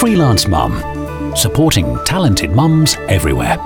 Freelance Mum, supporting talented mums everywhere.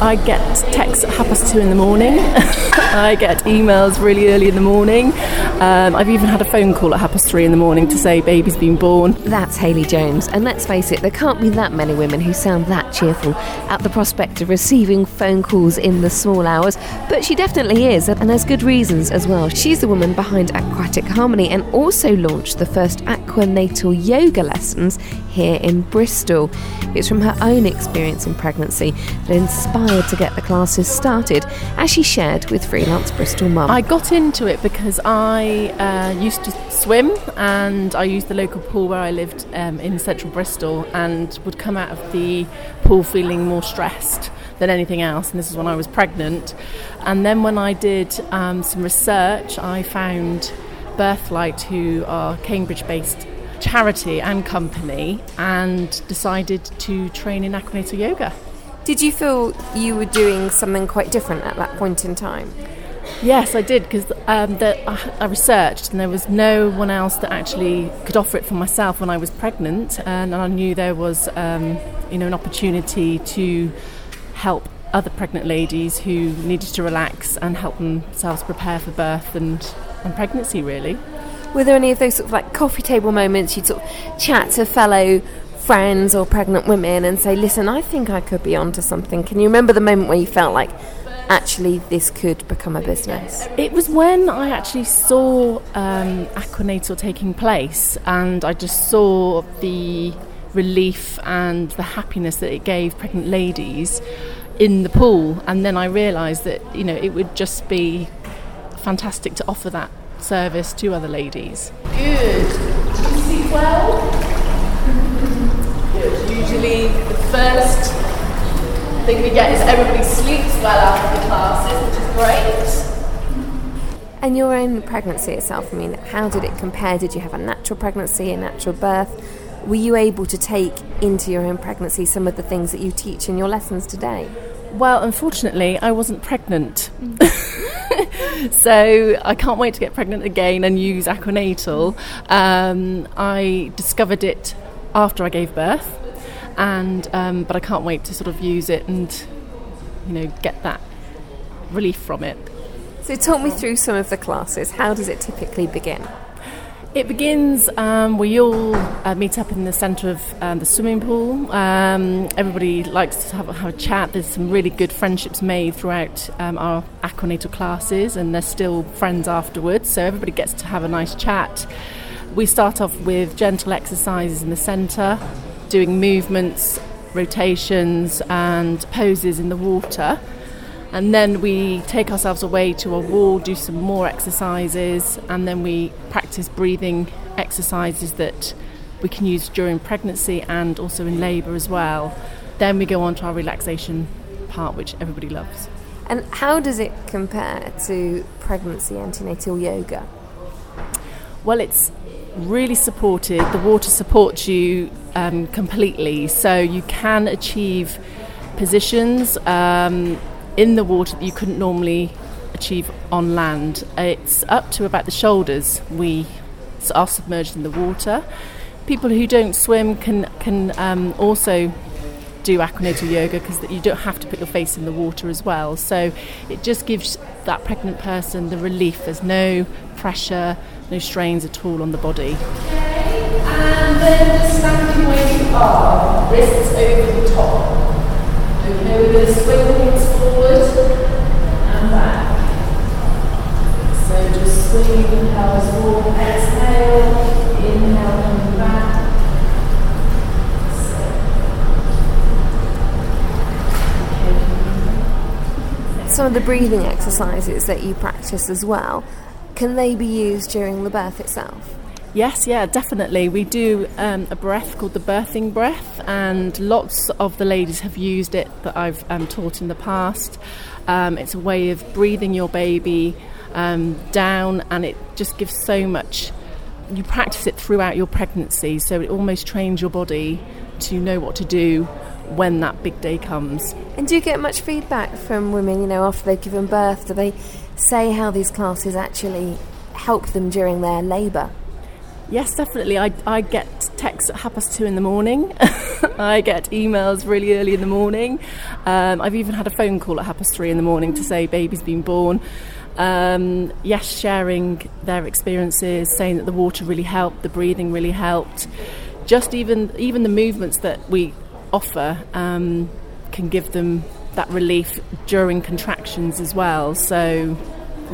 I get texts at half past two in the morning. I get emails really early in the morning. Um, I've even had a phone call at half past three in the morning to say baby's been born. That's Hayley Jones, and let's face it, there can't be that many women who sound that cheerful at the prospect of receiving phone calls in the small hours, but she definitely is, and has good reasons as well. She's the woman behind Aquatic Harmony and also launched the first aquanatal yoga lessons here in Bristol. It's from her own experience in pregnancy that inspired to get the classes started, as she shared with Freelance Bristol Mum. I got into it because I uh, used to swim and I used the local pool where I lived um, in central Bristol and would come out of the pool feeling more stressed than anything else. And this is when I was pregnant. And then when I did um, some research, I found Birthlight, who are Cambridge based charity and company, and decided to train in aquanatal yoga. Did you feel you were doing something quite different at that point in time? Yes, I did because um, I, I researched and there was no one else that actually could offer it for myself when I was pregnant, and I knew there was, um, you know, an opportunity to help other pregnant ladies who needed to relax and help themselves prepare for birth and, and pregnancy, really. Were there any of those sort of like coffee table moments you'd sort of chat to fellow friends or pregnant women and say, listen, I think I could be onto something? Can you remember the moment where you felt like, actually, this could become a business? It was when I actually saw um, Aquanatal taking place and I just saw the relief and the happiness that it gave pregnant ladies in the pool. And then I realised that, you know, it would just be fantastic to offer that service to other ladies. Good. Do you sleep well? Good. Usually the first thing we get is everybody sleeps well after the classes, which is great. And your own pregnancy itself, I mean, how did it compare? Did you have a natural pregnancy, a natural birth? Were you able to take into your own pregnancy some of the things that you teach in your lessons today? Well, unfortunately, I wasn't pregnant. so I can't wait to get pregnant again and use Aquanatal. Um, I discovered it after I gave birth, and um, but I can't wait to sort of use it and you know get that relief from it. So talk me through some of the classes. How does it typically begin? It begins, um, we all uh, meet up in the centre of um, the swimming pool. Um, everybody likes to have, have, a chat. There's some really good friendships made throughout um, our aquanatal classes, and they're still friends afterwards, so everybody gets to have a nice chat. We start off with gentle exercises in the centre, doing movements, rotations, and poses in the water. And then we take ourselves away to a wall, do some more exercises, and then we practice breathing exercises that we can use during pregnancy and also in labour as well. Then we go on to our relaxation part, which everybody loves. And how does it compare to pregnancy antenatal yoga? Well, it's really supported. The water supports you um, completely, so you can achieve positions. Um, in the water that you couldn't normally achieve on land. It's up to about the shoulders. We are submerged in the water. People who don't swim can can um, also do aquanatal yoga because you don't have to put your face in the water as well. So it just gives that pregnant person the relief. There's no pressure, no strains at all on the body. Okay, and then just standing where you are, wrists over the top. Okay, we're going to swing the hips forward and back. So just swinging the pelvis forward, exhale, inhale, coming back. Some of the breathing exercises that you practice as well, can they be used during the birth itself? Yes, yeah, definitely. We do um, a breath called the birthing breath, and lots of the ladies have used it that I've um, taught in the past. Um, it's a way of breathing your baby um, down, and it just gives so much. You practice it throughout your pregnancy, so it almost trains your body to know what to do when that big day comes. And do you get much feedback from women, you know, after they've given birth? Do they say how these classes actually help them during their labour? Yes, definitely. I, I get texts at half past two in the morning. I get emails really early in the morning. Um, I've even had a phone call at half past three in the morning to say baby's been born. Um, yes, sharing their experiences, saying that the water really helped, the breathing really helped. Just even even the movements that we offer um, can give them that relief during contractions as well. So,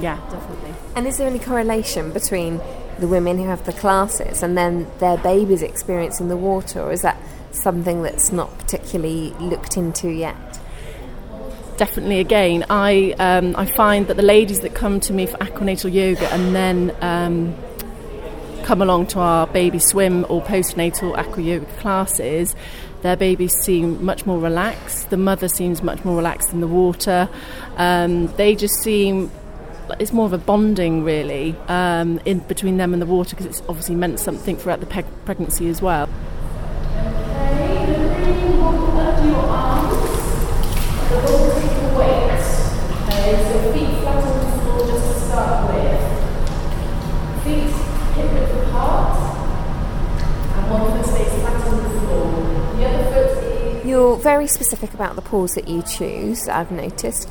yeah, definitely. And is there any correlation between the women who have the classes and then their babies experiencing the water, or is that something that's not particularly looked into yet? Definitely, again, I um, I find that the ladies that come to me for aquanatal yoga and then um, come along to our baby swim or postnatal aqua yoga classes, their babies seem much more relaxed. The mother seems much more relaxed in the water. Um, they just seem it's more of a bonding really um, in between them and the water because it's obviously meant something throughout the pe- pregnancy as well. You're very specific about the pools that you choose, I've noticed.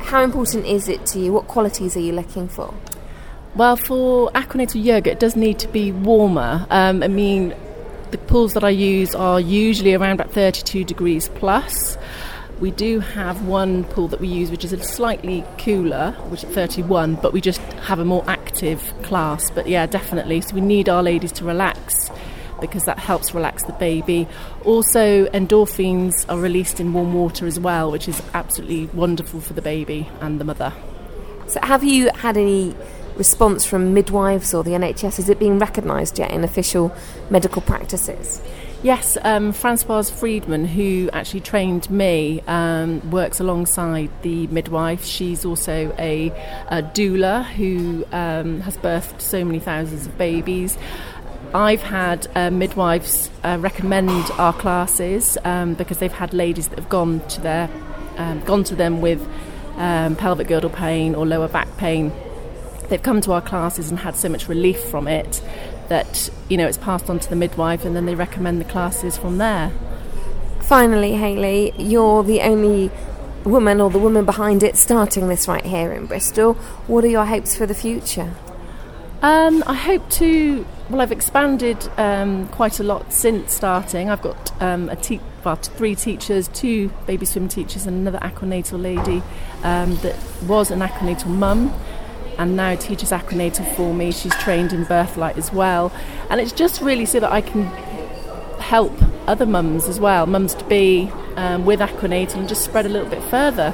How important is it to you? What qualities are you looking for? Well, for aquanatal yoga, it does need to be warmer. Um, I mean, the pools that I use are usually around about 32 degrees plus. We do have one pool that we use which is a slightly cooler, which is 31, but we just have a more active class. But yeah, definitely. So we need our ladies to relax because that helps relax the baby. Also, endorphins are released in warm water as well, which is absolutely wonderful for the baby and the mother. So, have you had any response from midwives or the NHS? Is it being recognised yet in official medical practices? Yes, um, Francoise Freedman, who actually trained me, um, works alongside the midwife. She's also a, a doula who um, has birthed so many thousands of babies. I've had uh, midwives uh, recommend our classes um, because they've had ladies that have gone to their um, gone to them with um, pelvic girdle pain or lower back pain. They've come to our classes and had so much relief from it that you know it's passed on to the midwife, and then they recommend the classes from there. Finally, Hayley, you're the only woman or the woman behind it starting this right here in Bristol. What are your hopes for the future? Um, I hope to. Well, I've expanded um, quite a lot since starting. I've got um, a te- well, three teachers, two baby swim teachers, and another aquanatal lady um, that was an aquanatal mum and now teaches aquanatal for me. She's trained in Birthlight as well, and it's just really so that I can help other mums as well, mums to be um, with aquanatal and just spread a little bit further.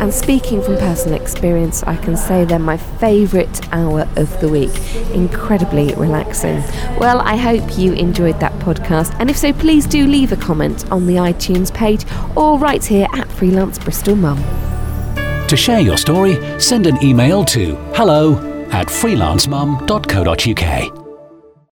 And speaking from personal experience, I can say they're my favourite hour of the week. Incredibly relaxing. Well, I hope you enjoyed that podcast. And if so, please do leave a comment on the iTunes page or right here at Freelance Bristol Mum. To share your story, send an email to hello at freelancemum.co.uk.